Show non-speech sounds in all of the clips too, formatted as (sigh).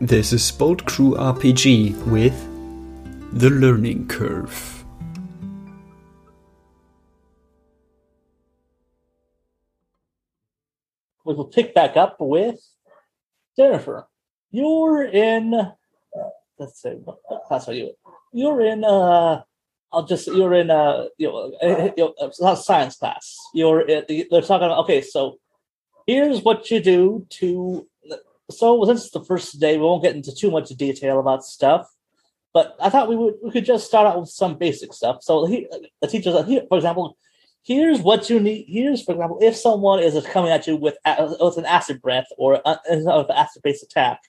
This is Bolt Crew RPG with The Learning Curve. We will pick back up with Jennifer. You're in. Uh, let's see, what class are you? You're in. Uh, I'll just. You're in. Uh, you know, uh, you know, science class. You're. At they're talking about. Okay, so here's what you do to. So since it's the first day, we won't get into too much detail about stuff. But I thought we would we could just start out with some basic stuff. So he, the teacher, here, for example, here's what you need. Here's, for example, if someone is coming at you with with an acid breath or uh, an acid based attack,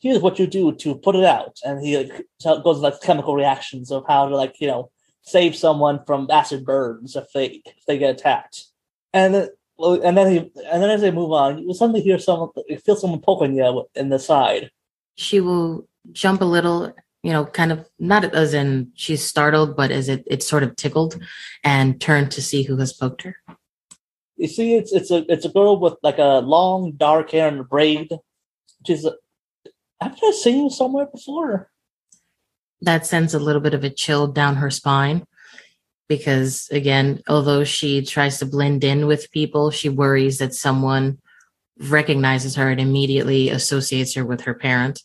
here's what you do to put it out. And he like, goes like chemical reactions of how to like you know save someone from acid burns if they if they get attacked. And well, and then he and then as they move on, you suddenly hear someone you feel someone poking you in the side. She will jump a little, you know, kind of not as in she's startled, but as it it's sort of tickled and turn to see who has poked her. You see, it's it's a it's a girl with like a long dark hair and a braid. She's a, I've just seen you somewhere before. That sends a little bit of a chill down her spine because again, although she tries to blend in with people, she worries that someone recognizes her and immediately associates her with her parent.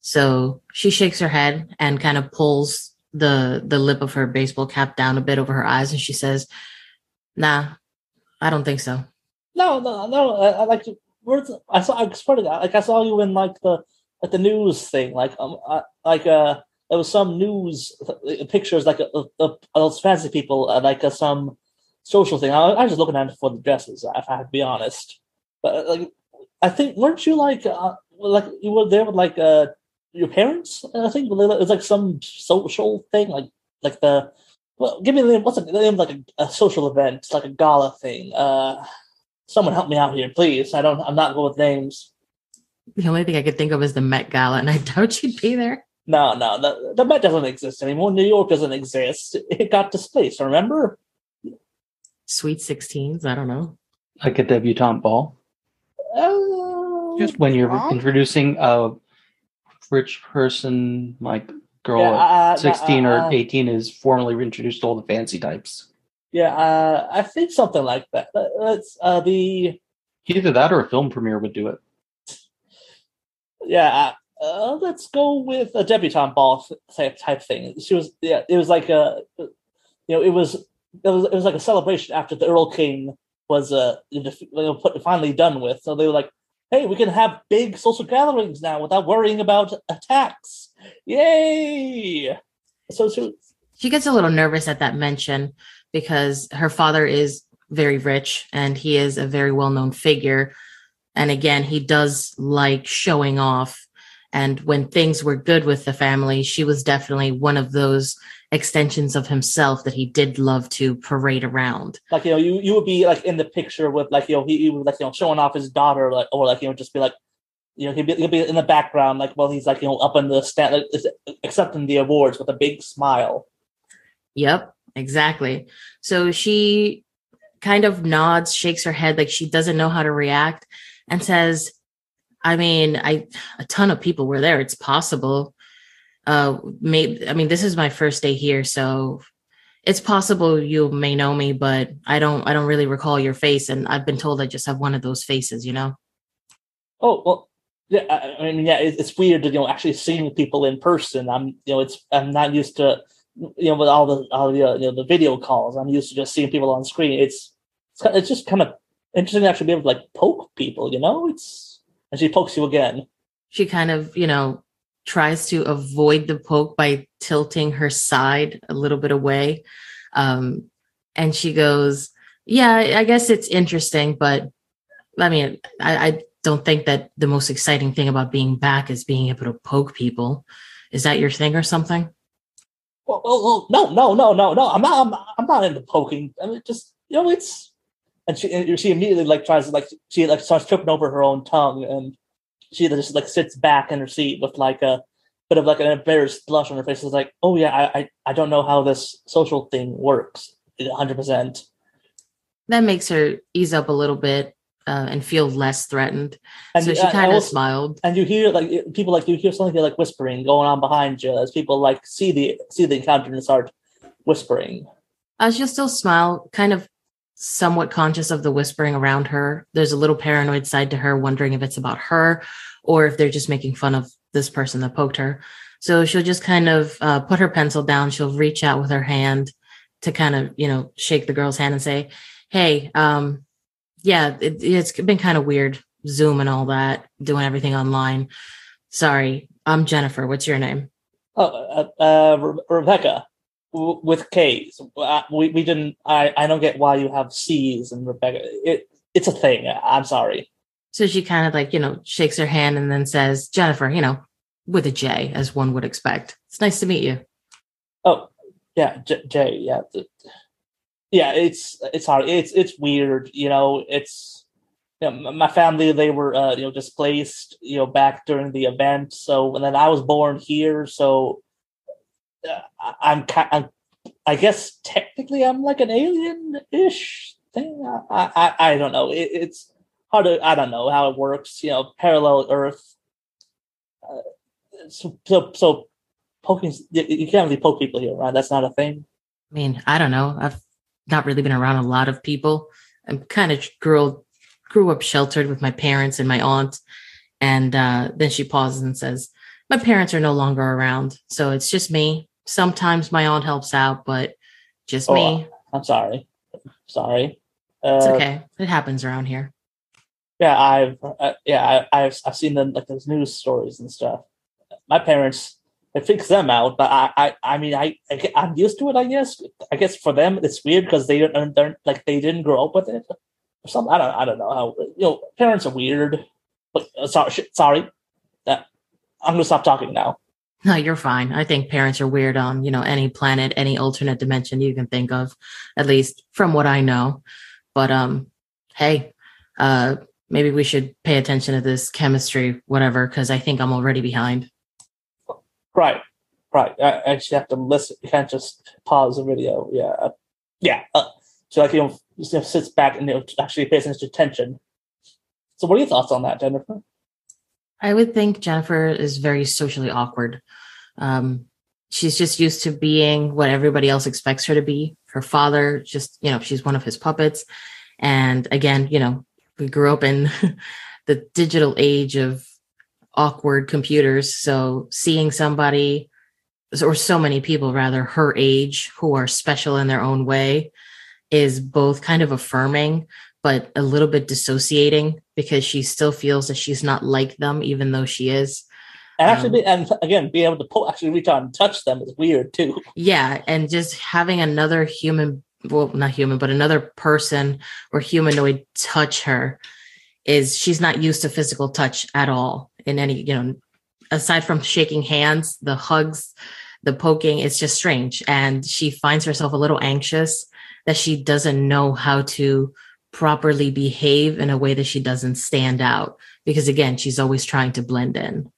So she shakes her head and kind of pulls the the lip of her baseball cap down a bit over her eyes and she says, "Nah, I don't think so." No, no, no. I, I like where's I saw. I swear to God, like I saw you in like the like the news thing, like um, I, like uh, there was some news uh, pictures like of, of those fancy people, uh, like uh, some social thing. I, I was just looking at it for the dresses, if I have to be honest. But uh, like, I think weren't you like uh, like you were there with like uh your parents? I think it was like some social thing, like like the. Well, give me the name. What's the name? Like a, a social event, like a gala thing. Uh, someone help me out here, please. I don't. I'm not good with names. The only thing I could think of is the Met Gala, and I (laughs) doubt you'd be there. No, no, the, the Met doesn't exist anymore. New York doesn't exist. It got displaced. Remember? Sweet 16s, I don't know. like a debutante ball. Uh, Just when you're wrong? introducing a rich person, like girl Yeah, uh, 16 uh, or uh, 18 is formally introduced to all the fancy types. yeah, uh, I think something like that. Uh, That's uh, the Either that or a film premiere would do it. yeah. Uh, let's go with a debutante ball type type thing. She was yeah. It was like a you know it was it was it was like a celebration after the Earl King was uh finally done with. So they were like, hey, we can have big social gatherings now without worrying about attacks. Yay! So she She gets a little nervous at that mention because her father is very rich and he is a very well known figure. And again, he does like showing off. And when things were good with the family, she was definitely one of those extensions of himself that he did love to parade around. like you know you you would be like in the picture with like you know he, he would like you know showing off his daughter like or like you know just be like you know he'd be, he'd be in the background like while he's like you know up in the stand like, accepting the awards with a big smile Yep, exactly. So she kind of nods, shakes her head like she doesn't know how to react, and says, I mean, I a ton of people were there. It's possible. Uh maybe I mean, this is my first day here, so it's possible you may know me, but I don't I don't really recall your face. And I've been told I just have one of those faces, you know? oh well yeah I, mean yeah it's weird to you know actually seeing people in person i'm you know it's i'm not used to you know with all the all the uh, you know the video calls i'm used to just seeing people on screen it's it's, it's just kind of interesting to actually be able to like poke people you know it's and she pokes you again she kind of, you know, tries to avoid the poke by tilting her side a little bit away. Um, and she goes, Yeah, I guess it's interesting, but I mean, I, I don't think that the most exciting thing about being back is being able to poke people. Is that your thing or something? Well, well, well, no, no, no, no, no. I'm not. I'm, I'm not into poking. I mean, just you know, it's. And she, and she immediately like tries to like she like starts tripping over her own tongue, and she just like sits back in her seat with like a bit of like an embarrassed blush on her face. It's like, oh yeah, I, I, I don't know how this social thing works. 100. percent That makes her ease up a little bit. uh, and feel less threatened. And so you- she kind of smiled. and you hear like people like you hear something like whispering going on behind you as people like see the see the encounter and start whispering. Uh, she'll still smile, kind of somewhat conscious of the whispering around her. There's a little paranoid side to her, wondering if it's about her or if they're just making fun of this person that poked her. So she'll just kind of uh, put her pencil down. She'll reach out with her hand to kind of, you know, shake the girl's hand and say, Hey, um, yeah, it, it's been kind of weird, Zoom and all that, doing everything online. Sorry, I'm Jennifer. What's your name? Oh, uh, uh, Re- Rebecca w- with K's. Uh, we we didn't. I I don't get why you have C's and Rebecca. It it's a thing. I'm sorry. So she kind of like, you know, shakes her hand and then says, Jennifer, you know, with a J, as one would expect. It's nice to meet you. Oh yeah, J- Jay. Yeah, yeah. It's it's hard. It's it's weird. You know, it's you know, my family. They were uh, you know displaced. You know, back during the event. So and then I was born here. So I'm kind. I guess technically I'm like an alien-ish thing. I I, I don't know. It, it's hard to. I don't know how it works. You know, parallel Earth. Uh, so so so poking you, you can't really poke people here, right? That's not a thing. I mean, I don't know. I've not really been around a lot of people. I'm kind of grew grew up sheltered with my parents and my aunt. And uh, then she pauses and says, My parents are no longer around. So it's just me. Sometimes my aunt helps out, but just Oh, me. I'm sorry. Sorry. Uh, It's okay. It happens around here. Yeah, I've uh, yeah I, I've I've seen them like those news stories and stuff. My parents it freaks them out, but I I, I mean I, I, I'm used to it. I guess I guess for them it's weird because they don't they're, like they didn't grow up with it or something. I don't I don't know how you know parents are weird. But uh, sorry sorry. That I'm gonna stop talking now. No, you're fine. I think parents are weird on, you know, any planet, any alternate dimension you can think of, at least from what I know. But um, hey, uh, maybe we should pay attention to this chemistry, whatever, because I think I'm already behind. Right, right. I actually have to listen. You (laughs) can't just pause the video. Yeah, uh, yeah. Uh, so like you know, you sits back and know, actually pays attention. So, what are your thoughts on that, Jennifer? I would think Jennifer is very socially awkward. Um, she's just used to being what everybody else expects her to be. Her father, just, you know, she's one of his puppets. And again, you know, we grew up in (laughs) the digital age of awkward computers. So seeing somebody, or so many people rather, her age who are special in their own way is both kind of affirming, but a little bit dissociating because she still feels that she's not like them, even though she is. And actually, Um, and again, being able to pull, actually reach out and touch them is weird too. Yeah. And just having another human, well, not human, but another person or humanoid touch her is she's not used to physical touch at all in any, you know, aside from shaking hands, the hugs, the poking, it's just strange. And she finds herself a little anxious that she doesn't know how to properly behave in a way that she doesn't stand out. Because again, she's always trying to blend in.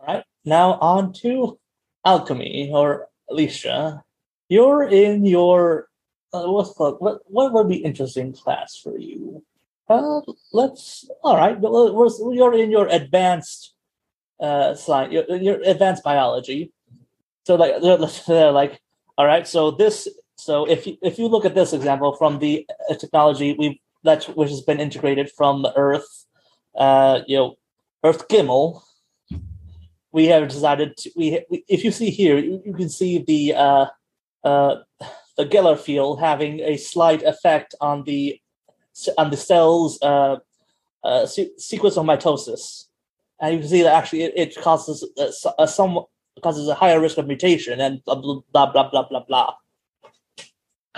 All right, now on to alchemy or Alicia. You're in your uh, what's what what would be interesting class for you? Uh, let's all right. You're in your advanced uh science, your, your advanced biology. So like they're, (laughs) they're like all right. So this so if you, if you look at this example from the uh, technology we that which has been integrated from the Earth, uh, you know, Earth Gimmel we have decided to, we, we if you see here you, you can see the uh uh the Geller field having a slight effect on the on the cell's uh, uh se- sequence of mitosis and you can see that actually it, it causes a, a some causes a higher risk of mutation and blah blah blah blah blah blah, blah.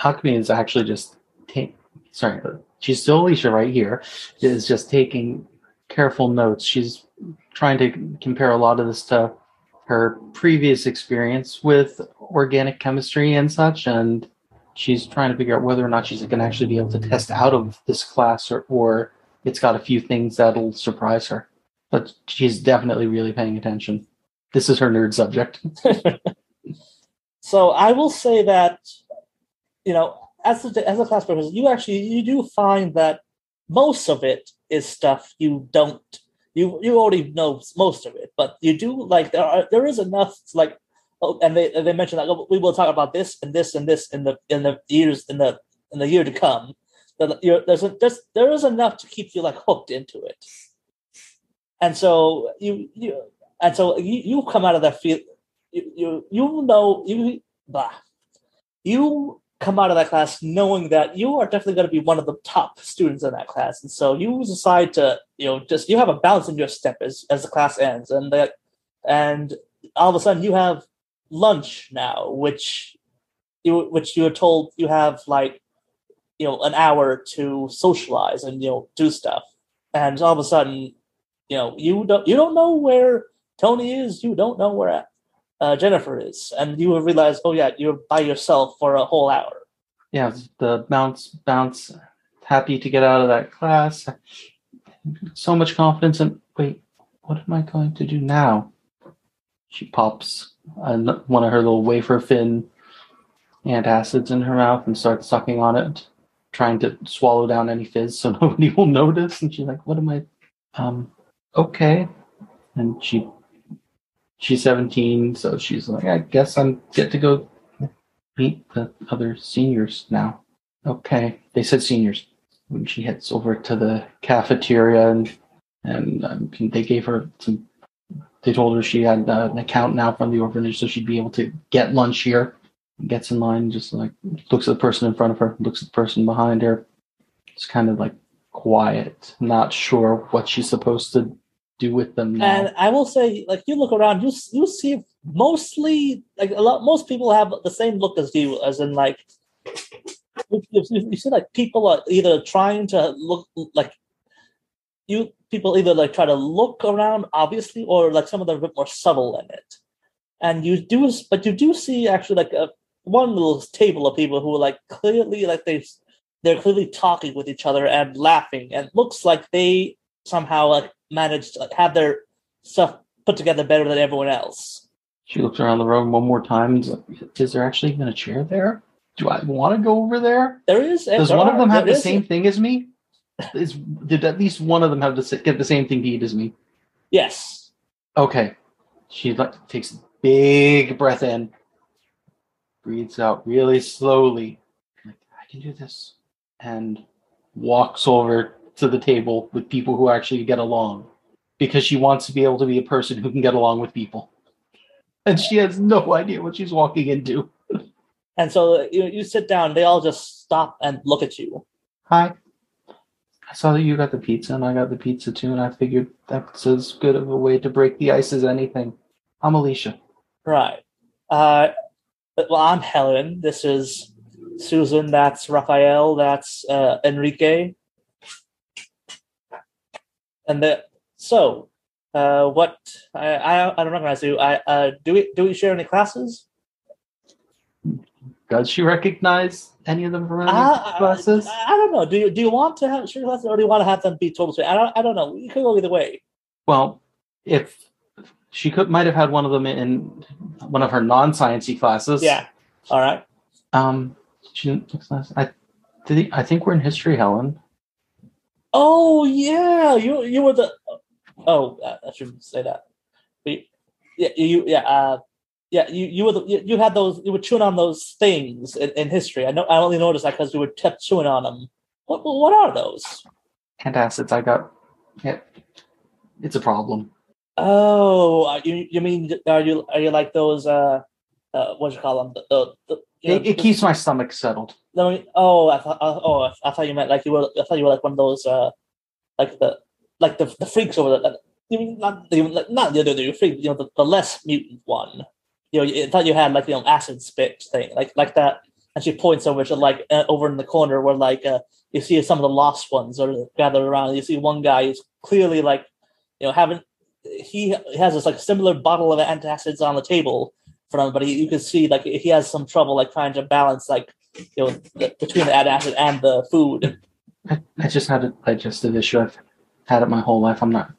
Alchemy is actually just take. Sorry, she's still Alicia right here. Is just taking careful notes. She's trying to compare a lot of this to her previous experience with organic chemistry and such, and she's trying to figure out whether or not she's going to actually be able to test out of this class, or, or it's got a few things that'll surprise her. But she's definitely really paying attention. This is her nerd subject. (laughs) So I will say that, you know, as a, as a class professor, you actually you do find that most of it is stuff you don't you you already know most of it, but you do like there are there is enough like oh, and they they mentioned like oh, we will talk about this and this and this in the in the years in the in the year to come. That you're, there's a, there's there is enough to keep you like hooked into it, and so you you and so you, you come out of that feel you you you know you blah, you come out of that class knowing that you are definitely going to be one of the top students in that class. And so you decide to you know just you have a bounce in your step as as the class ends. And that and all of a sudden you have lunch now which you which you are told you have like you know an hour to socialize and you know do stuff. And all of a sudden you know you don't you don't know where tony is you don't know where uh, Jennifer is, and you will realize, oh yeah, you're by yourself for a whole hour. Yeah, the bounce, bounce, happy to get out of that class. So much confidence, and wait, what am I going to do now? She pops one of her little wafer fin antacids in her mouth and starts sucking on it, trying to swallow down any fizz so (laughs) nobody will notice. And she's like, "What am I? Um, okay." And she she's 17, so she's like, I guess I'm get to go meet the other seniors now. Okay, they said seniors. When she heads over to the cafeteria and and um, they gave her some. They told her she had uh, an account now from the orphanage, so she'd be able to get lunch here. Gets in line, just like looks at the person in front of her, looks at the person behind her. It's kind of like quiet, not sure what she's supposed to do with them now. And I will say, like you look around, you you see mostly like a lot. Most people have the same look as you, as in like you, see like people are either trying to look like you people either like try to look around obviously or like some of them are a bit more subtle in it and you do but you do see actually like a one little table of people who are like clearly like they they're clearly talking with each other and laughing and looks like they somehow like managed to like, have their stuff put together better than everyone else. She looks around the room one more time. Is, is there actually even a chair there? Do I want to go over there? There is. Does there one are, of them have the is- same thing as me? Is did at least one of them have to get the same thing to eat as me? Yes. Okay. She like takes a big breath in, breathes out really slowly. Like, I can do this. And walks over to the table with people who actually get along. Because she wants to be able to be a person who can get along with people. And she has no idea what she's walking into. And so you you sit down. They all just stop and look at you. Hi. I saw that you got the pizza and I got the pizza too, and I figured that's as good of a way to break the ice as anything. I'm Alicia. Right. Uh, well, I'm Helen. This is Susan. That's Raphael. That's uh, Enrique. And the so, uh, what I, I I don't recognize you. I uh, do we do we share any classes? Does she recognize any of them from any Uh, classes? I, I don't know. Do you do you want to have share classes or do you want to have them be total? I don't I don't know. You could go either way. Well, if she could might have had one of them in one of her non-sciency classes. Yeah. All right. Um, she. I. I think we're in history, Helen. Oh yeah, you you were the. Oh, I shouldn't say that. But you- yeah, you yeah uh, yeah you you were the, you, you had those you were chewing on those things in, in history. I know I only noticed that because you were kept chewing on them. What what are those? Antacids. I got. Yeah, it's a problem. Oh, you you mean are you are you like those uh uh what do you call them the, the, the you know, It, it keeps my stomach settled. Oh, I thought. uh, Oh, I thought you meant like you were. I thought you were like one of those, uh, like the, like the the freaks over you mean not the like, not the other the freak? You know, the, the less mutant one. You know, I thought you had like you know acid spit thing, like like that. And she points over to like uh, over in the corner where like uh, you see some of the lost ones are gathered around. You see one guy is clearly like, you know, having he has this like similar bottle of antacids on the table for him, but he, you can see like he has some trouble like trying to balance like you know the, between the acid and the food. I, I just had a digestive issue. I've had it my whole life. I'm not.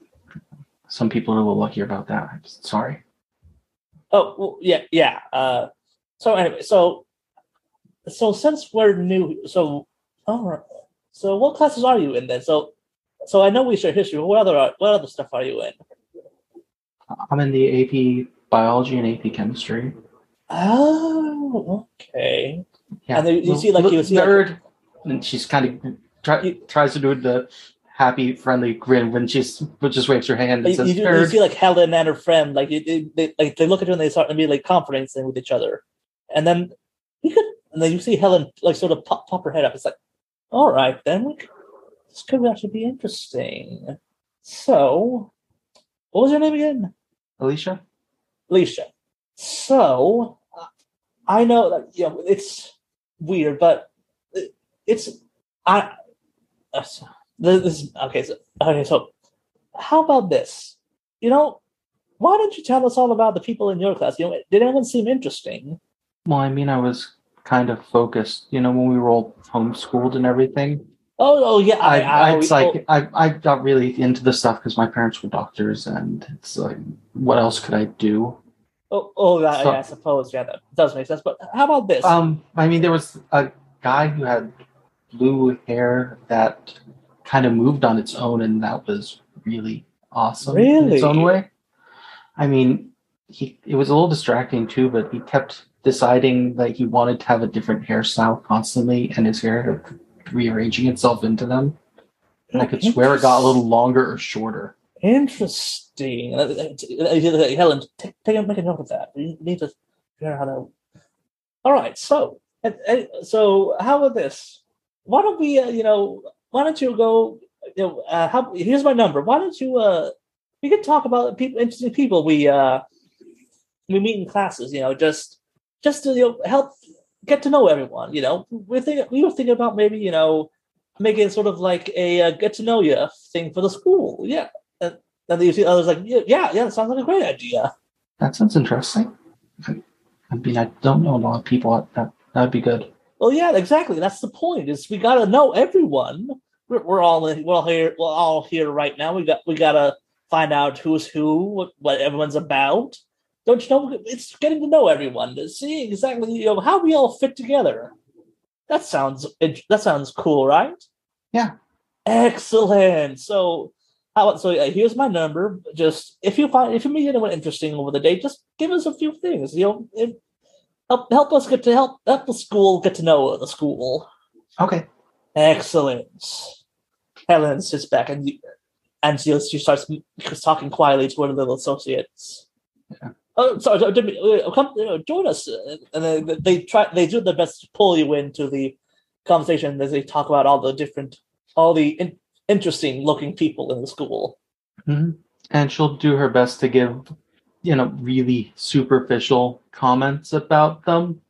Some people are a little lucky about that. I'm sorry. Oh well, yeah, yeah. Uh, so anyway, so so since we're new, so all right. So what classes are you in then? So so I know we share history. But what other what other stuff are you in? I'm in the AP biology and AP chemistry. Oh, okay. Yeah. And then you see, like, you see, like- and she's kind of try, You- tries to do the happy, friendly grin when she's but just waves her hand and You, says, you, do- you see like Helen and her friend, like they like they look at her and they start to be like conferencing with each other, and then you could, and then you see Helen like sort of pop, pop her head up. It's like, all right, then we could, this could actually be interesting. So, what was your name again? Alicia. Alicia. So, I know that you know it's weird, but it's I. This okay. So okay. So, how about this? You know, why don't you tell us all about the people in your class? You know, did anyone seem interesting? Well, I mean, I was kind of focused, you know, when we were all homeschooled and everything. Oh, oh yeah. I, I, it's oh, like I, I got really into the stuff because my parents were doctors, and it's like, what else could I do? Oh, oh, yeah, so- yeah, I suppose. Yeah, that does make sense. But how about this? Um, I mean, there was a guy who had blue hair that kind of moved on its own, and that was really awesome in its own way. I mean, he it was a little distracting too, but he kept deciding that he wanted to have a different hairstyle constantly, and his hair rearranging itself into them. And I could swear it got a little longer or shorter. Interesting. Uh, uh, uh, Helen, take, take make a note of that. We need to figure out how to. All right. So, so how about this? Why don't we, uh, you know, why don't you go? You know, uh, how, here's my number. Why don't you? uh We can talk about people, interesting people we uh we meet in classes. You know, just just to you know, help get to know everyone. You know, we think we were thinking about maybe you know making sort of like a uh, get to know you thing for the school. Yeah. And then you see others like, yeah, yeah, yeah, that sounds like a great idea. That sounds interesting. I, mean, I don't know a lot of people. That that'd be good. Well, yeah, exactly. That's the point. Is we got to know everyone. We're, we're all in, we're all here. We're all here right now. We got we got to find out who's who, what, what everyone's about. Don't you know? It's getting to know everyone, to see exactly you know how we all fit together. That sounds that sounds cool, right? Yeah. Excellent. So, so? Uh, here's my number. Just if you find if you meet anyone interesting over the day, just give us a few things. You know, it, help help us get to help help the school get to know the school. Okay. Excellent. Helen sits back and and she, she starts talking quietly to one of the little associates. Yeah. Oh, sorry, sorry, didn't mean- uh, come uh, join us. And then they try, they do their best to pull you into the conversation as they talk about all the different, all the in, interesting looking people in the school. hmm And she'll do her best to give, you know, really superficial comments about them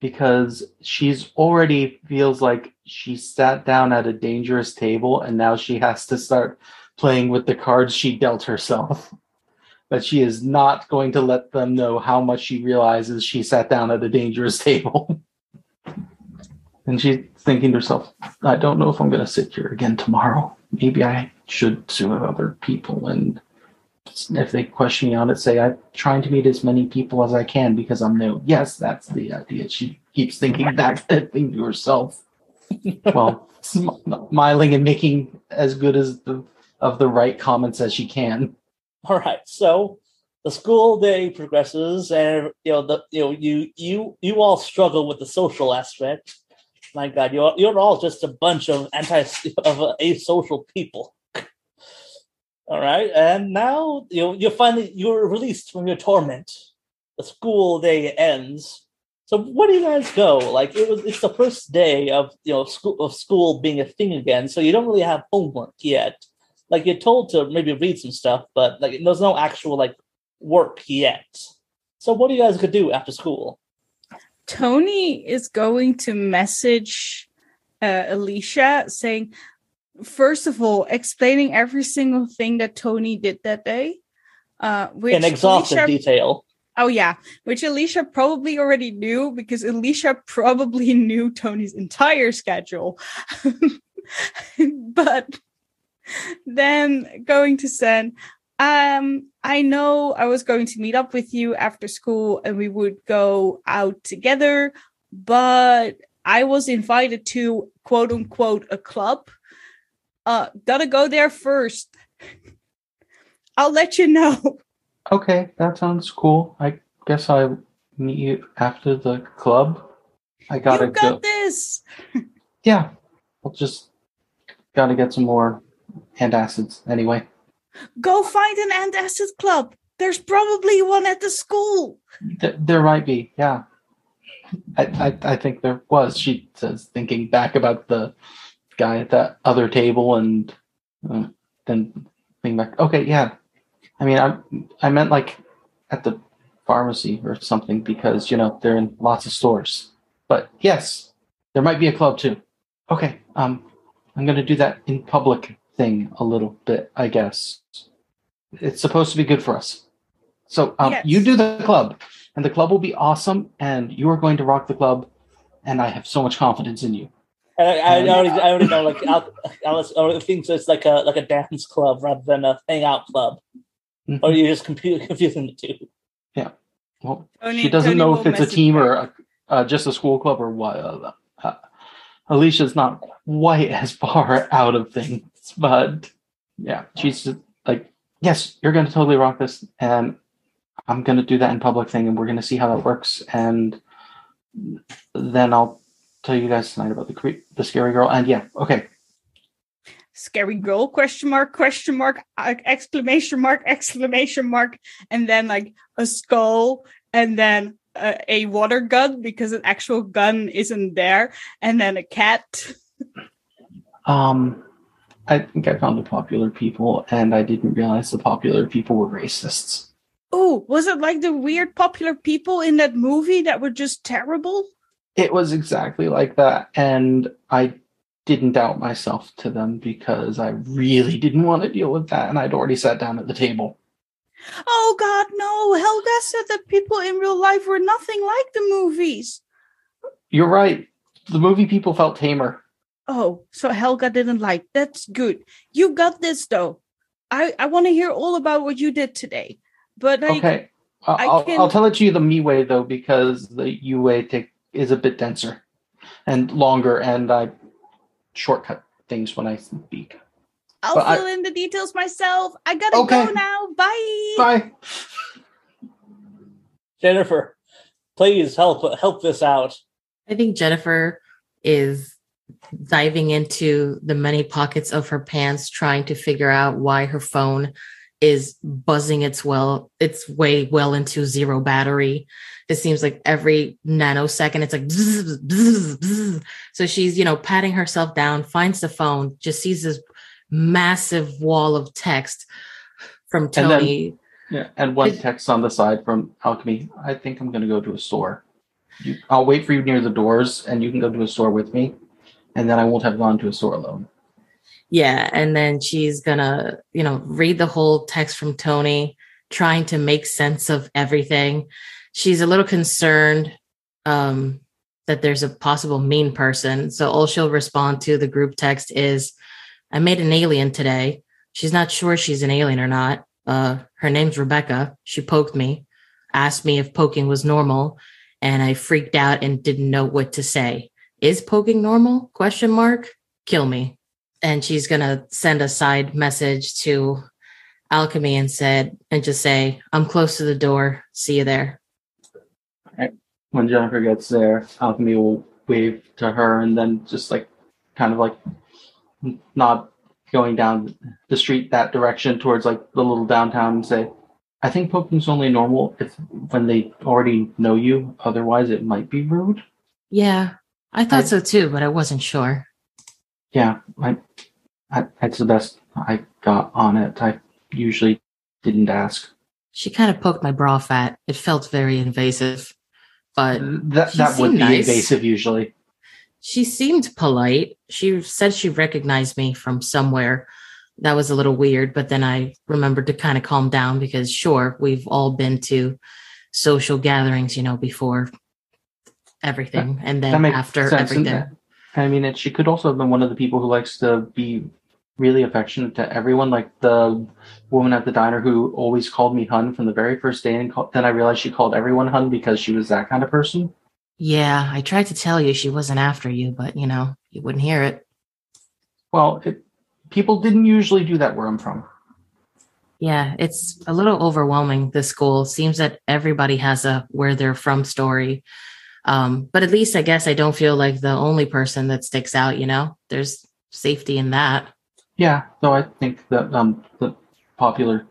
because she's already feels like she sat down at a dangerous table and now she has to start playing with the cards she dealt herself. But she is not going to let them know how much she realizes she sat down at a dangerous (laughs) table. And she's thinking to herself, I don't know if I'm going to sit here again tomorrow. Maybe I should sue other people. And if they question me on it, say, I'm trying to meet as many people as I can because I'm new. Yes, that's the idea. She keeps thinking that (laughs) thing to herself. well, (laughs) smiling and making as good as the of the right comments as she can. All right, so the school day progresses, and you know the you know you you you all struggle with the social aspect. My God, you're you're all just a bunch of anti of uh, asocial people. All right, and now you you're finally you're released from your torment. The school day ends. So where do you guys go? Like it was, it's the first day of you know school of school being a thing again. So you don't really have homework yet. Like you're told to maybe read some stuff, but like there's no actual like work yet. So what do you guys could do after school? Tony is going to message uh, Alicia saying, first of all, explaining every single thing that Tony did that day. Uh, which In exhaustive Alicia- detail. Oh yeah, which Alicia probably already knew because Alicia probably (laughs) knew Tony's entire schedule. (laughs) but then going to send um I know I was going to meet up with you after school and we would go out together, but I was invited to quote unquote a club. Uh, gotta go there first. (laughs) I'll let you know. Okay, that sounds cool. I guess I'll meet you after the club. I gotta you got go. this. (laughs) Yeah, I'll just gotta get some more antacids anyway. Go find an antacid club. There's probably one at the school. Th- there might be, yeah. I, I I think there was. She says, thinking back about the guy at that other table, and uh, then thinking back. Okay, yeah. I mean, I I meant like at the pharmacy or something because you know they're in lots of stores. But yes, there might be a club too. Okay, um, I'm gonna do that in public thing a little bit, I guess. It's supposed to be good for us. So um, Yes. you do the club, and the club will be awesome, and you are going to rock the club, and I have so much confidence in you. And I, I already, I already know. Like, (laughs) Al- Alice already thinks it's like a like a dance club rather than a hangout club, Mhm. or you're just confu- (laughs) confusing the two. Yeah, Well, Tony- she doesn't Tony know if it's a team back. or a, uh, just a school club or what. Uh, uh, Alicia's not quite as far (laughs) out of things, but yeah, she's just like, yes, you're going to totally rock this, and I'm going to do that in public thing, and we're going to see how that works, and then I'll tell you guys tonight about the the scary girl. And yeah, okay, Scary girl? Question mark? Question mark? uh, Exclamation mark? Exclamation mark? And then like a skull, and then a, a water gun because an actual gun isn't there, and then a cat. um. I think I found the popular people, and I didn't realize the popular people were racists. Oh, was it like the weird popular people in that movie that were just terrible? It was exactly like that. And I didn't doubt myself to them because I really didn't want to deal with that. And I'd already sat down at the table. Oh God, no! Helga said that people in real life were nothing like the movies. You're right. The movie people felt tamer. Oh, so Helga didn't like. That's good. You got this though. I I want to hear all about what you did today. But like, okay. I- I I'll, can- I'll tell it to you the me way though, because the U way take is a bit denser and longer, and I shortcut things when I speak. I'll but I- fill in the details myself. I gotta Okay. go now. Bye. Bye. Jennifer, please help help this out. I think Jennifer is diving into the many pockets of her pants, trying to figure out why her phone is buzzing its well, its way well into zero battery. It seems like every nanosecond it's like bzz, bzz, bzz. so she's you know patting herself down, finds the phone, just sees this massive wall of text from then- Tony. Yeah, and one Did- text on the side from Alchemy. I think I'm going to go to a store. You, I'll wait for you near the doors, and you can go to a store with me, and then I won't have gone to a store alone. Yeah, and then she's gonna, you know, read the whole text from Tony, trying to make sense of everything. She's a little concerned um, that there's a possible mean person. So all she'll respond to the group text is, "I made an alien today." She's not sure she's an alien or not. Uh, her name's Rebecca. She poked me, asked me if poking was normal, and I freaked out and didn't know what to say. Is poking normal? Question mark. Kill me and she's gonna send a side message to alchemy and said and just say i'm close to the door see you there When Jennifer gets there, Alchemy will wave to her, and then just like kind of like not going down the street that direction towards like the little downtown and say, "I think poking's only normal if when they already know you. Otherwise, it might be rude." yeah i thought I- so too but i wasn't sure Yeah, I, I, that's the best I got on it. I usually didn't ask. she kind of poked my bra fat it felt very invasive but that that would be nice. invasive usually. she seemed polite she said she recognized me from somewhere that was a little weird but then i remembered to kind of calm down because sure we've all been to social gatherings you know before everything and then after sense. Everything I mean, it, she could also have been one of the people who likes to be really affectionate to everyone, like the woman at the diner who always called me Hun from the very first day, and call, then I realized she called everyone Hun because she was that kind of person. Yeah, I tried to tell you she wasn't after you, but you know, you wouldn't hear it. Well, it, people didn't usually do that where I'm from. Yeah, it's a little overwhelming. This school seems that everybody has a where they're from story. Um, but at least I guess I don't feel like the only person that sticks out, you know? There's safety in that. Yeah, So I think that um, the popular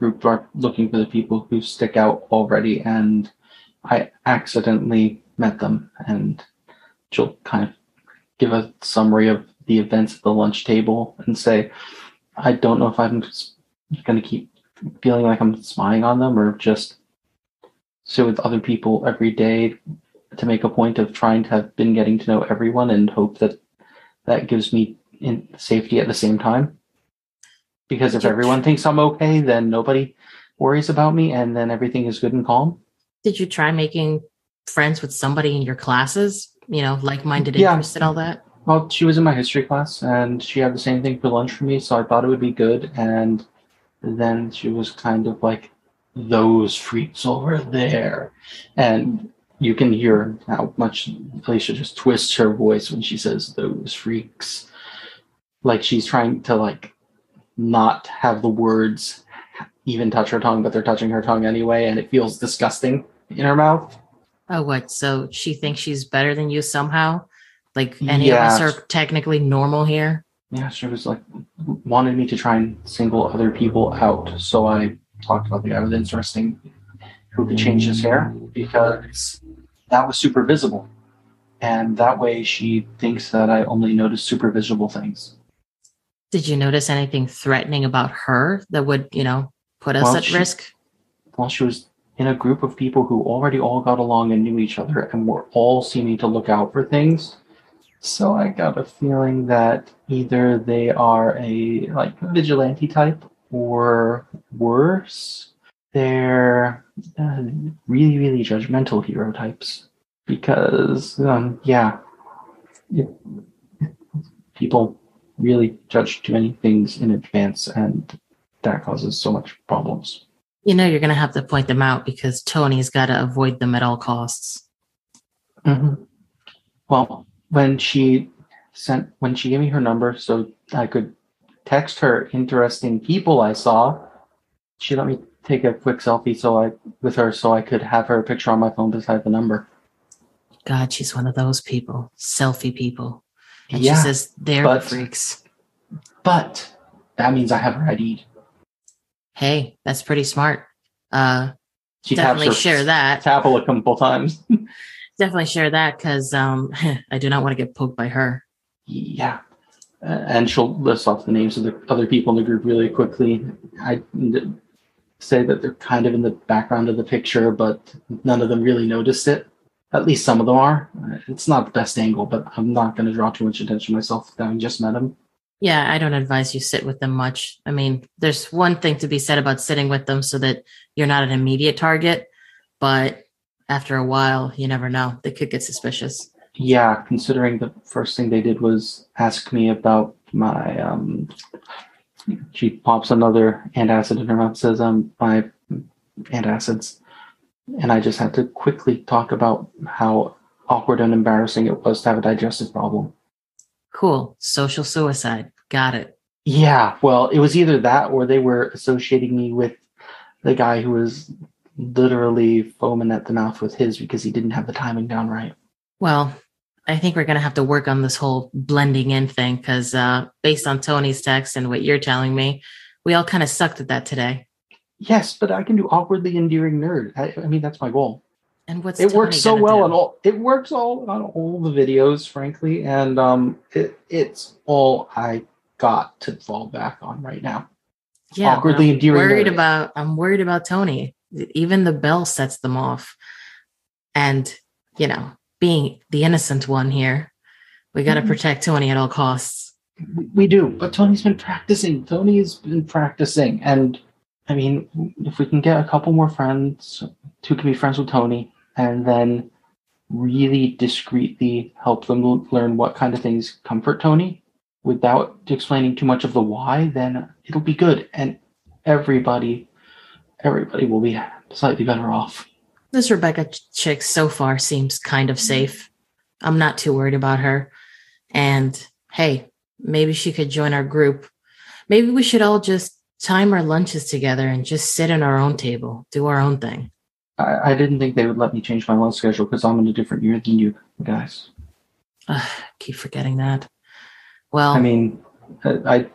group are looking for the people who stick out already, and I accidentally met them, and she'll kind of give a summary of the events at the lunch table and say, I don't know if I'm going to keep feeling like I'm spying on them or just sit with other people every day to make a point of trying to have been getting to know everyone and hope that that gives me in safety at the same time. Because if everyone thinks I'm okay, then nobody worries about me and then everything is good and calm. Did you try making friends with somebody in your classes? You know, like minded Yeah. interests and all that? Well, she was in my history class and she had the same thing for lunch for me, so I thought it would be good. And then she was kind of like, those freaks over there. And you can hear how much Alicia just twists her voice when she says those freaks. Like she's trying to like not have the words even touch her tongue, but they're touching her tongue anyway, and it feels disgusting in her mouth. Oh, what? So she thinks she's better than you somehow? Like any of us are technically normal here? Yeah, she was like wanted me to try and single other people out. So I talked about the guy with interesting who could change his hair because that was super visible. And that way she thinks that I only notice super visible things. Did you notice anything threatening about her that would, you know, put us Well, at she- risk? While she was in a group of people who already all got along and knew each other and were all seeming to look out for things. So I got a feeling that either they are a like vigilante type or worse, they're uh, really, really judgmental hero types. Because, um, yeah, it, people really judge too many things in advance, and that causes so much problems. You know, you're going to have to point them out because Tony's got to avoid them at all costs. Mm-hmm. Well, when she sent when she gave me her number so I could text her interesting people I saw, she let me take a quick selfie so I with her so I could have her picture on my phone beside the number. God, she's one of those people, selfie people. And yeah, she says they're but- freaks. but that means I have her ID'd. Hey, that's pretty smart. Uh, She definitely her share that. Tapple a couple times. (laughs) Definitely share that because um, (laughs) I do not want to get poked by her. Yeah. Uh, and she'll list off the names of the other people in the group really quickly. I say that they're kind of in the background of the picture, but none of them really noticed it. At least some of them are. It's not the best angle, but I'm not going to draw too much attention myself having just met them. Yeah, I don't advise you sit with them much. I mean, there's one thing to be said about sitting with them so that you're not an immediate target, but after a while, you never know. They could get suspicious. Yeah, considering the first thing they did was ask me about my um she pops another antacid in her mouth says um my antacids and I just had to quickly talk about how awkward and embarrassing it was to have a digestive problem. Cool. Social suicide. Got it. Yeah, well, it was either that or they were associating me with the guy who was literally foaming at the mouth with his because he didn't have the timing down right. Well, I think we're going to have to work on this whole blending in thing because, uh, based on Tony's text and what you're telling me, we all kind of sucked at that today. Yes, but I can do awkwardly endearing nerd. I, I mean, that's my goal. And what's it Tony works so well do? on all. It works all on all the videos, frankly, and um, it, it's all I got to fall back on right now. yeah, awkwardly I'm endearing Worried nerd. about. I'm worried about Tony. Even the bell sets them off, and you know, being the innocent one here, we got to Mhm. protect Tony at all costs. We- We do, but Tony's been practicing. Tony's been practicing, and I mean, if we can get a couple more friends who can be friends with Tony, and then really discreetly help them learn what kind of things comfort Tony without explaining too much of the why, then it'll be good, and everybody, everybody will be slightly better off. This Rebecca chick so far seems kind of mm-hmm. safe. I'm not too worried about her. And hey, maybe she could join our group. Maybe we should all just time our lunches together and just sit at our own table, do our own thing. I, I didn't think they would let me change my lunch schedule because I'm in a different year than you guys. Ugh, keep forgetting that. Well, I mean, I I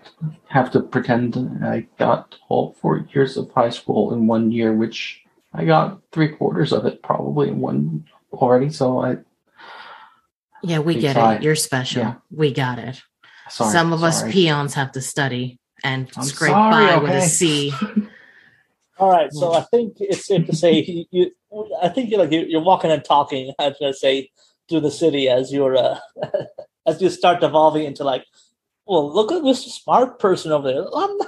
have to pretend I got all four years of high school in one year, which I got three quarters of it probably in one already. So I yeah, we get sigh. it. You're special. Yeah. We got it. sorry. Some of us peons have to study and I'm scrape sorry, by with a okay? C. (laughs) All right, so I think it's safe to say you. you I think you're like you- you're walking and talking. (laughs) I was gonna say through the city as you're uh, (laughs) as you start evolving into like, well, look at this smart person over there. I'm not.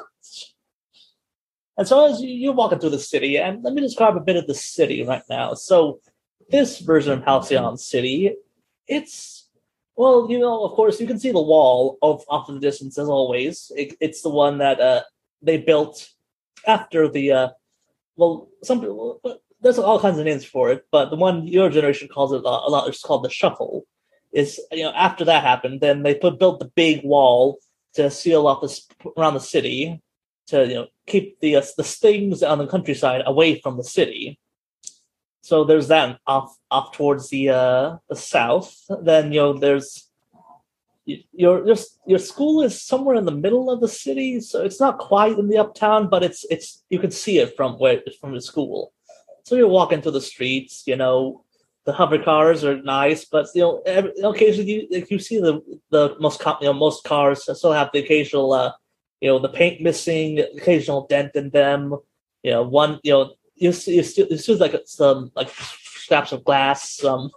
And so as you, you're walking through the city, and let me describe a bit of the city right now. So this version of Halcyon City, it's well, you know, of course, you can see the wall of off in the distance as always. It, it's the one that uh, they built after the uh, well, some people there's all kinds of names for it, but the one your generation calls it a lot, a lot it's called the shuffle. Is you know after that happened, then they put built the big wall to seal off this around the city to you know keep the uh, the stings on the countryside away from the city. So there's that off off towards the uh the south. Then you know there's your your your school is somewhere in the middle of the city, so it's not quite in the uptown, but it's it's you can see it from where from the school. So you're walking through the streets, you know, the hover cars are nice, but you know, every, occasionally you like, you see the the most you know most cars still have the occasional uh you know the paint missing, occasional dent in them. You know, one you know you see still you see like some like scraps of glass, some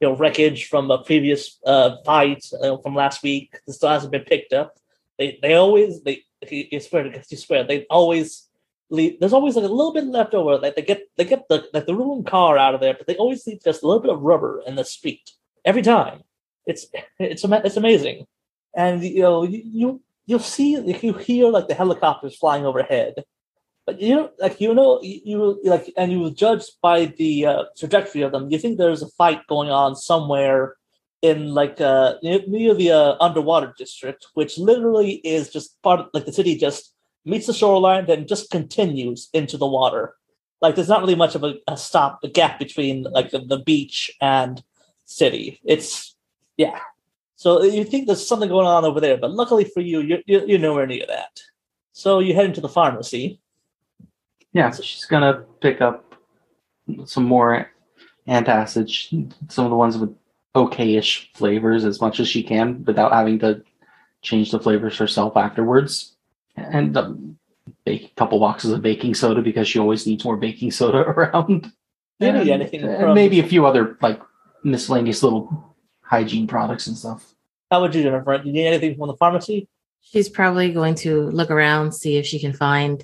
you know wreckage from a previous uh fight know, from last week. This still hasn't been picked up. They they always they you swear you swear they always leave. There's always like a little bit left over. Like they get they get the like the ruined car out of there, but they always leave just a little bit of rubber in the street every time. It's it's it's amazing, and you know you, you you'll see if you hear like the helicopters flying overhead, but you know like you know you, you like and you will judge by the uh, trajectory of them. You think there's a fight going on somewhere in like uh near, near the uh, underwater district, which literally is just part of like the city just meets the shoreline, then just continues into the water. Like there's not really much of a, a stop, a gap between like the, the beach and city. It's yeah. So you think there's something going on over there, but luckily for you, you're you're, you're nowhere near that. So you head into the pharmacy. Yeah, so she's gonna pick up some more antacid, some of the ones with okay-ish flavors as much as she can without having to change the flavors herself afterwards. And um, bake a couple boxes of baking soda because she always needs more baking soda (laughs) around. Maybe and, anything and from- maybe a few other like miscellaneous little hygiene products and stuff. How would you, Jennifer? Do you need anything from the pharmacy? She's probably going to look around, see if she can find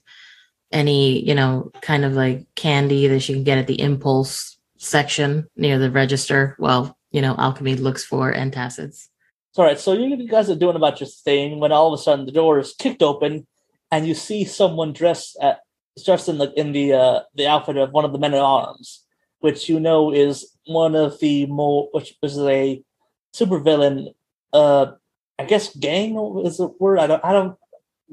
any, you know, kind of like candy that she can get at the impulse section near the register. Well, you know, alchemy looks for antacids. All right, so you guys are doing about your thing when all of a sudden the door is kicked open and you see someone dressed at dressed in the in the uh, the outfit of one of the men at arms, which you know is one of the more which is a supervillain. Uh, I guess gang is a word. I don't. I don't.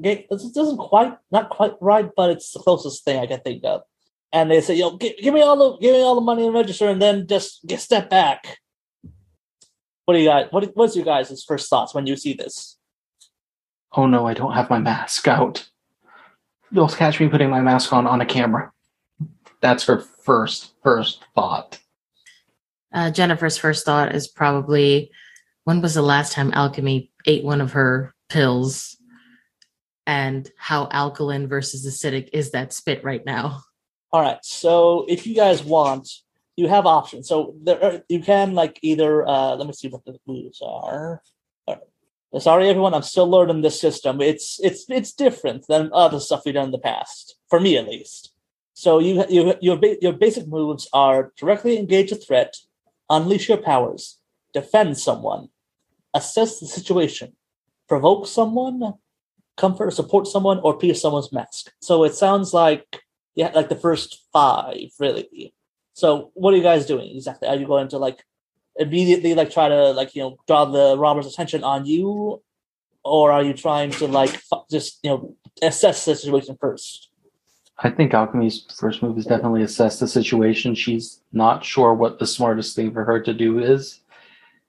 Gang, this doesn't quite not quite right, but it's the closest thing I can think of. And they say, "Yo, give, give me all the give me all the money and register, and then just get step back." What do you guys? What what's your guys' first thoughts when you see this? Oh no, I don't have my mask out. You'll catch me putting my mask on on a camera. That's her first first thought. Uh, Jennifer's first thought is probably when was the last time alchemy ate one of her pills and how alkaline versus acidic is that spit right now? All right. So if you guys want, you have options. So there are, you can like either uh let me see what the moves are. Right. Sorry everyone, I'm still learning this system. It's it's it's different than other stuff we've done in the past. For me at least. So you you your your basic moves are directly engage a threat, unleash your powers, defend someone, assess the situation, provoke someone, comfort or support someone, or pierce someone's mask. So it sounds like yeah, like the first five, really. So what are you guys doing exactly? Are you going to like immediately like try to like you know draw the robbers' attention on you, or are you trying to like f- just you know assess the situation first? I think Alchemy's first move is definitely assess the situation. She's not sure what the smartest thing for her to do is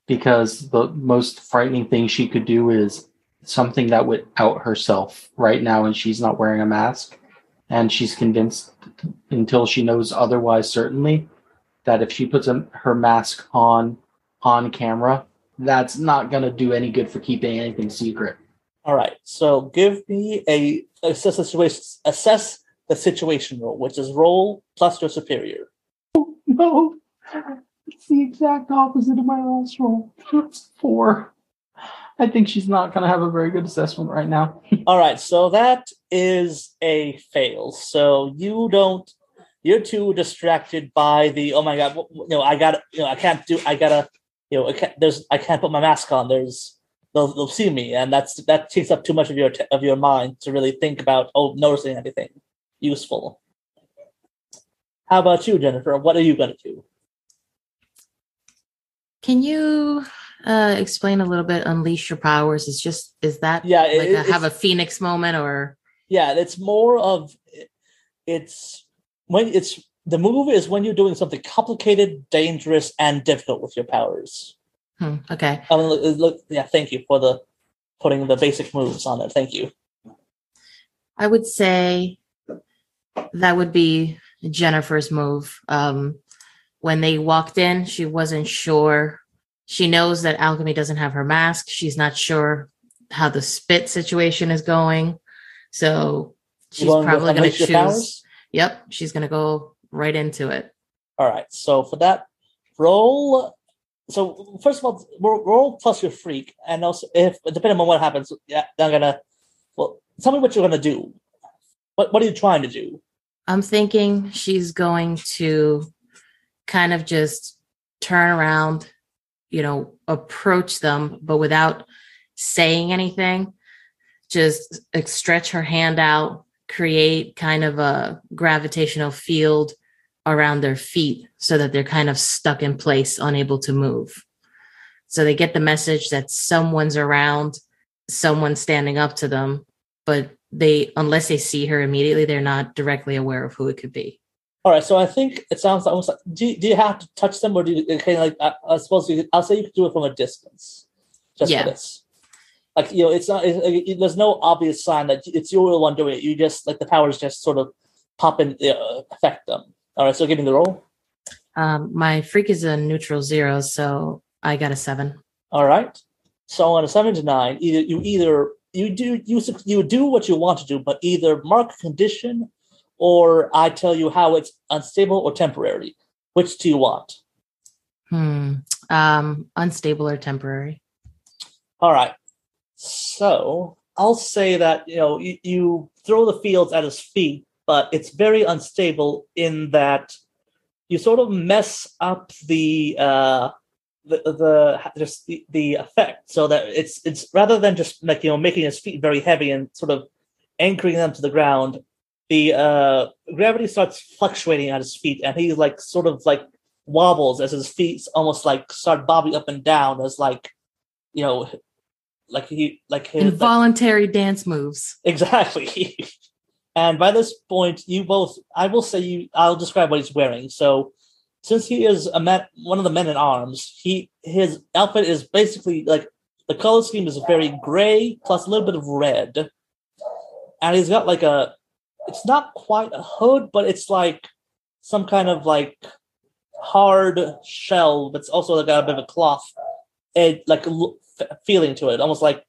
because the most frightening thing she could do is something that would out herself right now and she's not wearing a mask and she's convinced until she knows otherwise certainly that if she puts a, her mask on on camera that's not going to do any good for keeping anything secret All right. So give me a assess the situation. Assess the situation roll, which is roll plus your superior. (laughs) no it's the exact opposite of my last roll four i think she's not going to have a very good assessment right now (laughs) All right. So that is a fail. So you don't. You're too distracted by the oh my god. You know I got You know I can't do. I gotta. You know I can't, there's. I can't put my mask on. There's. They'll, they'll see me, and that's that takes up too much of your of your mind to really think about oh noticing anything useful. How about you, Jennifer? What are you gonna do? Can you uh, explain a little bit? Unleash your powers. Is just is that Yeah, it- like a, have a phoenix moment or Yeah, it's more of it's when it's the move is when you're doing something complicated, dangerous, and difficult with your powers. Hmm, okay. I mean, look, look, yeah, thank you for the putting the basic moves on it. Thank you. I would say that would be Jennifer's move. Um, when they walked in, she wasn't sure. She knows that Alchemy doesn't have her mask. She's not sure how the spit situation is going. So she's probably going to choose. powers? Yep, she's going to go right into it. All right. So for that, roll. So first of all, ro- roll plus your freak, and also if depending on what happens, yeah, I'm gonna. Well, tell me what you're gonna do. What What are you trying to do? I'm thinking she's going to kind of just turn around, you know, approach them, but without saying anything. Just stretch her hand out, create kind of a gravitational field around their feet so that they're kind of stuck in place, unable to move. So they get the message that someone's around, someone's standing up to them, but they unless they see her immediately they're not directly aware of who it could be All right, so I think it sounds almost like do you, do you have to touch them or do you kind of like I, I suppose you could, I'll say you could do it from a distance, just Yeah. for this. Like you know, it's not. It, it- there's no obvious sign that it's you're the one doing it. You just like the powers just sort of pop in, uh, affect them. All right, so give me the roll. um my freak is a neutral zero so i got a seven All right, so on a seven to nine, either you either you do you you do what you want to do, but either mark a condition, or I tell you how it's unstable or temporary. Which do you want? hmm um unstable or temporary All right. So I'll say that you know you, you throw the fields at his feet, but it's very unstable in that you sort of mess up the uh the the just the, the effect so that it's it's rather than just like you know making his feet very heavy and sort of anchoring them to the ground the uh gravity starts fluctuating at his feet and he like sort of like wobbles as his feet almost like start bobbing up and down as like you know like he like his like- involuntary dance moves Exactly. (laughs) and by this point, you both, I will say you, I'll describe what he's wearing. So, since he is a man, one of the men in arms, he his outfit is basically like the color scheme is very gray plus a little bit of red, and he's got like a, it's not quite a hood, but it's like some kind of like hard shell, it's also got a bit of a cloth, ed, like feeling to it, almost like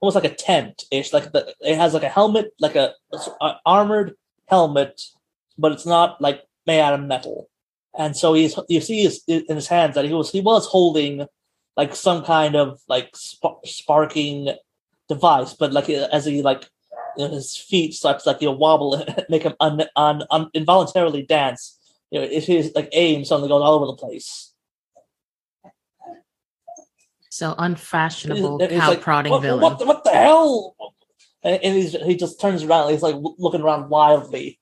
almost like a tent ish. Like the, it has like a helmet, like a, a armored helmet, but it's not like made out of metal. And so he's you see his, in his hands that he was he was holding like some kind of like sp- sparking device, but like as he like you know, his feet starts like you know, wobble, (laughs) make him un, un, un, involuntarily dance. You know, if his like aim suddenly goes all over the place. so unfashionable And cow like, prodding what, villain What, the- what the hell? And, and he's, he just turns around. He's like looking around wildly.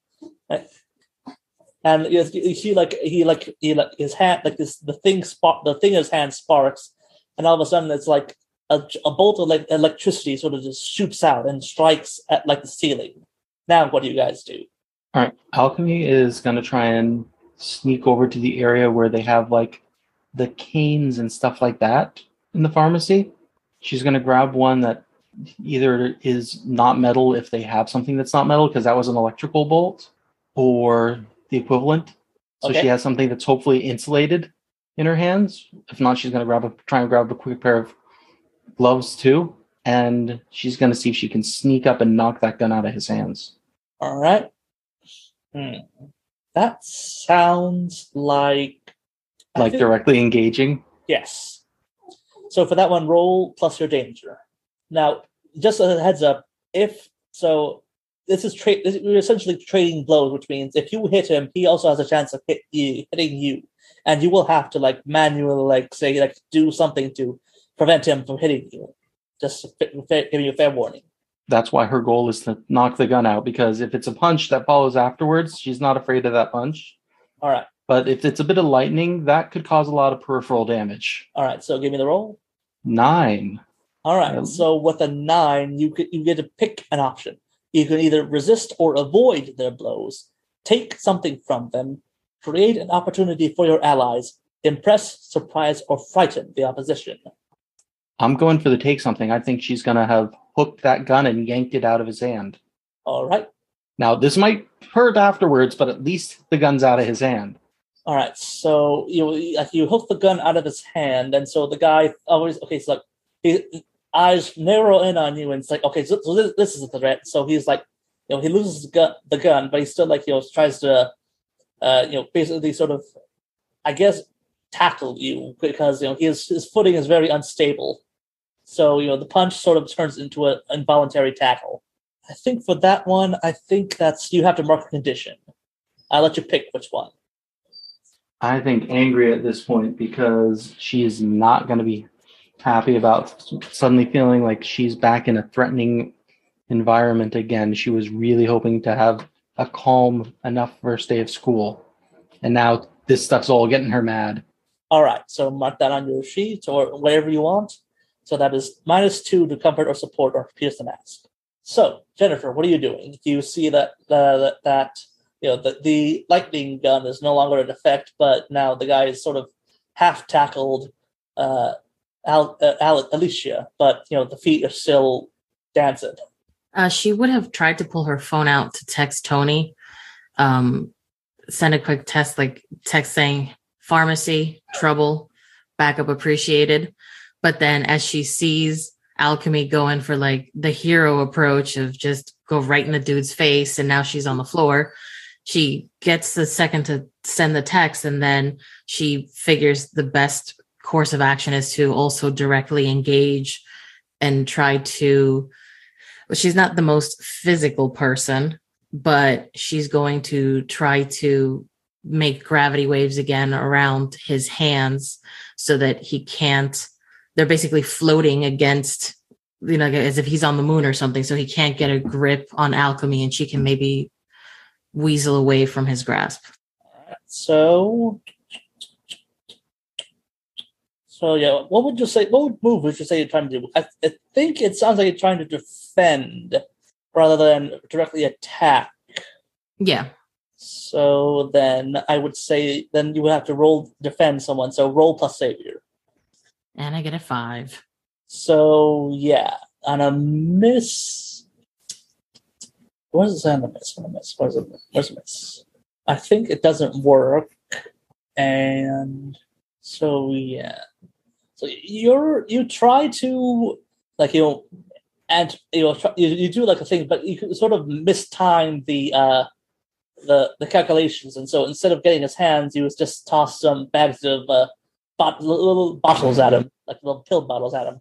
and you, you see like he like he like his hand like this the thing spark the thing in his hand sparks, and all of a sudden it's like a, a bolt of like electricity sort of just shoots out and strikes at like the ceiling. Now what do you guys do? All right, alchemy is gonna try and sneak over to the area where they have like the canes and stuff like that in the pharmacy. She's gonna grab one that either is not metal if they have something that's not metal because that was an electrical bolt, or the equivalent. So Okay. she has something that's hopefully insulated in her hands. If not, she's gonna grab a try and grab a quick pair of gloves too, and she's gonna see if she can sneak up and knock that gun out of his hands. All right. Hmm. That sounds like Like think- directly engaging. Yes. So for that one, roll plus your danger. Now, just as a heads up, if so, this is trade. We're essentially trading blows, which means if you hit him, he also has a chance of hit you, hitting you, and you will have to like manually, like say, like do something to prevent him from hitting you. Just giving you a fair warning. That's why her goal is to knock the gun out because if it's a punch that follows afterwards, she's not afraid of that punch. All right, But if it's a bit of lightning, that could cause a lot of peripheral damage. all right. So give me the roll. Nine. All right. Um, so with a nine, you could you get to pick an option. You can either resist or avoid their blows, take something from them, create an opportunity for your allies, impress, surprise, or frighten the opposition. I'm going for the take something. I think she's going to have hooked that gun and yanked it out of his hand. All right. Now, this might hurt afterwards, but at least the gun's out of his hand. All right. So you like you hook the gun out of his hand, and so the guy always okay. So like his eyes narrow in on you, and it's like okay, so, so this, this is the threat. So he's like, you know, he loses the gun, the gun, but he still like you know tries to, uh, you know, basically sort of, I guess, tackle you because you know his his footing is very unstable. So you know the punch sort of turns into an involuntary tackle. I think for that one, I think that's you have to mark a condition. I'll let you pick which one. I think angry at this point because she is not going to be happy about suddenly feeling like she's back in a threatening environment again. She was really hoping to have a calm enough first day of school. And now this stuff's all getting her mad. All right, so mark that on your sheet or wherever you want. So that is minus two to comfort or support or pierce the mask. So Jennifer, what are you doing? Do you see that uh, that, that you know the, the lightning gun is no longer in effect, but now the guy is sort of half tackled uh, Al, uh, Al, Alicia, but you know the feet are still dancing. Uh, she would have tried to pull her phone out to text Tony, um, send a quick text like text saying pharmacy trouble, backup appreciated. But then as she sees Alchemy going for like the hero approach of just go right in the dude's face, and now she's on the floor, she gets the second to send the text, and then she figures the best course of action is to also directly engage and try to well, she's not the most physical person, but she's going to try to make gravity waves again around his hands so that he can't they're basically floating against you know as if he's on the moon or something so he can't get a grip on alchemy and she can maybe weasel away from his grasp So, so yeah, what would you say? What would move would you say you're trying to do? I, I think it sounds like you're trying to defend rather than directly attack. yeah So then I would say then you would have to roll defend someone. So roll plus savior. And i get a five So yeah, on a miss. What does it say on the miss? On a miss, what is it? Where's a miss? I think it doesn't work, and so yeah. So you're you try to like you know, and you know try, you, you do like a thing, but you sort of mistime the uh the the calculations, and so instead of getting his hands, you was just toss some bags of uh, bot- little bottles at him, like little pill bottles at him.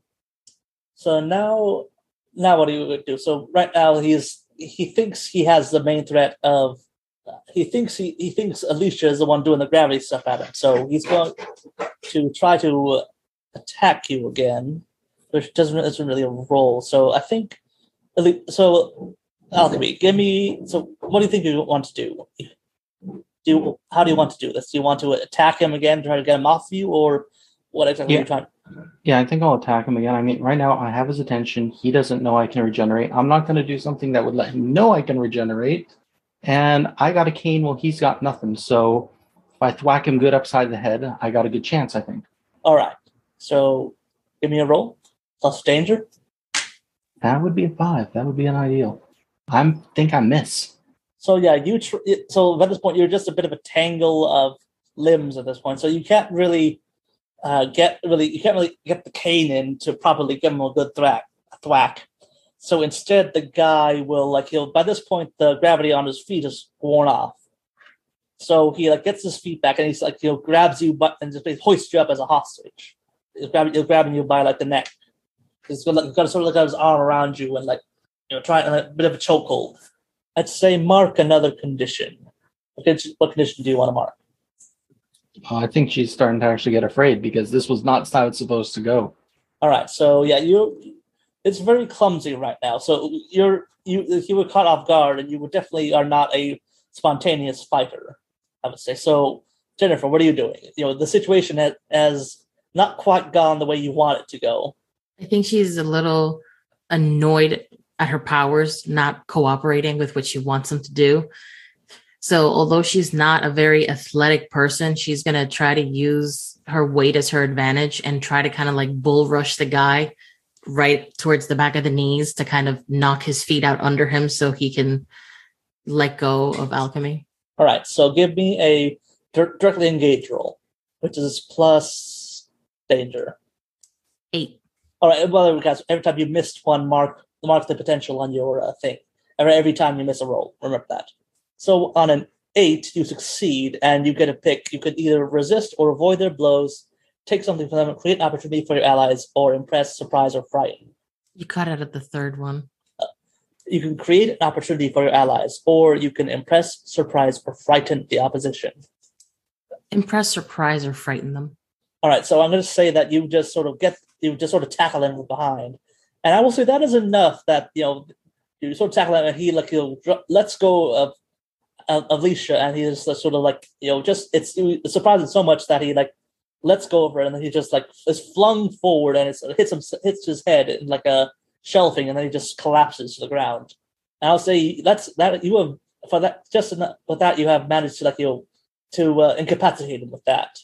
So now, now what do you do? So right now he's he thinks he has the main threat of he thinks he, he thinks Alicia is the one doing the gravity stuff at him. So he's going to try to attack you again, which doesn't isn't really a roll. So I think so. Alchemy, give me. So what do you think you want to do? Do you, how do you want to do this? Do you want to attack him again, try to get him off you, or what exactly Yeah. are you trying? Yeah, I think I'll attack him again. I mean, right now I have his attention. He doesn't know I can regenerate. I'm not going to do something that would let him know I can regenerate. And I got a cane while he's got nothing. So if I thwack him good upside the head, I got a good chance, I think. All right. So give me a roll plus danger. That would be a five. That would be an ideal. I think I miss. So yeah, you tr- so at this point you're just a bit of a tangle of limbs at this point, so you can't really uh, get really you can't really get the cane in to properly give him a good thwack. Thwack. So instead, the guy will like he'll by this point the gravity on his feet is worn off. So he like gets his feet back and he's like he'll grabs you but and just hoists you up as a hostage. He's grabbing, grabbing you by like the neck. He's got, like, got sort of like his arm around you and like you know trying a bit of a chokehold. I'd say mark another condition. What condition, what condition do you want to mark? Uh, I think she's starting to actually get afraid because this was not how it's supposed to go. All right, so yeah, you. It's very clumsy right now. So you're you you were caught off guard, and you would definitely are not a spontaneous fighter. I would say so. Jennifer, what are you doing? You know, the situation has, has not quite gone the way you want it to go. I think she's a little annoyed at her powers not cooperating with what she wants them to do. So, although she's not a very athletic person, she's going to try to use her weight as her advantage and try to kind of like bull rush the guy right towards the back of the knees to kind of knock his feet out under him so he can let go of alchemy. All right, so give me a directly engage roll, which is plus danger. Eight. All right. Well, every time you missed one, mark mark the potential on your uh, thing. Every time you miss a roll, remember that. So on an eight, you succeed, and you get a pick. You could either resist or avoid their blows, take something from them, create an opportunity for your allies, or impress, surprise, or frighten. You cut out at the third one. You can create an opportunity for your allies, or you can impress, surprise, or frighten the opposition. Impress, surprise, or frighten them. All right, so I'm going to say that you just sort of get you just sort of tackle him from behind, and I will say that is enough that you know you sort of tackle him and he like he'll dr- lets go of Alicia and he is sort of like you know just it's surprising so much that he like lets go of her and then he just like is flung forward and it hits him hits his head in like a shelving and then he just collapses to the ground. And I'll say that's that you have for that just enough, with that you have managed to like you know, to uh, incapacitate him with that.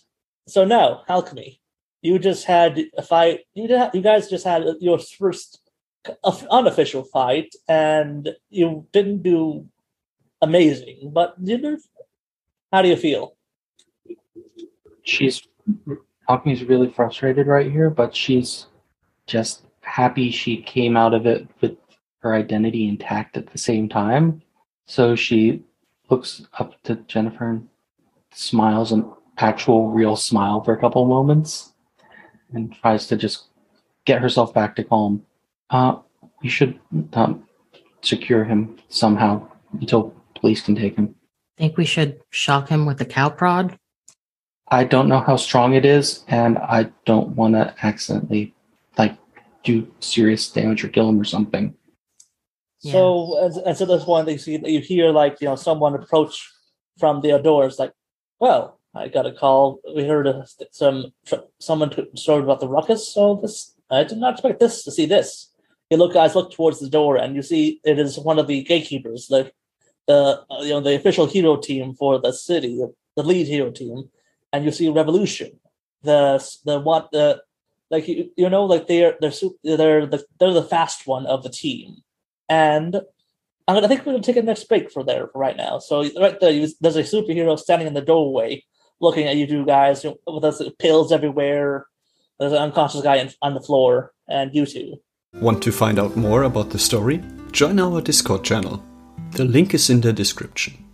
So now, alchemy. You just had a fight. You did, you guys just had your first unofficial fight, and you didn't do amazing. But you how do you feel? She's Alchemy's really frustrated right here, but she's just happy she came out of it with her identity intact at the same time. So she looks up to Jennifer and smiles an actual real smile for a couple moments and tries to just get herself back to calm. Uh, we should um, secure him somehow until police can take him. Think we should shock him with the cow prod? I don't know how strong it is, and I don't want to accidentally like do serious damage or kill him or something. So, as, as at this point, you see you hear like you know someone approach from the doors, like, "Well, I got a call. We heard uh, some someone t- story about the ruckus. So this, I did not expect this to see this." You look, guys, look towards the door, and you see it is one of the gatekeepers, the the uh, you know the official hero team for the city, the, lead hero team, and you see Revolution, the the what the like you, you know like they're they're they're the they're the fast one of the team, and I think we're gonna take a next break for there for right now. So right there, you, there's a superhero standing in the doorway, looking at you two guys you know, with us pills everywhere. There's an unconscious guy in, on the floor, and you two. Want to find out more about the story? Join our Discord channel. The link is in the description.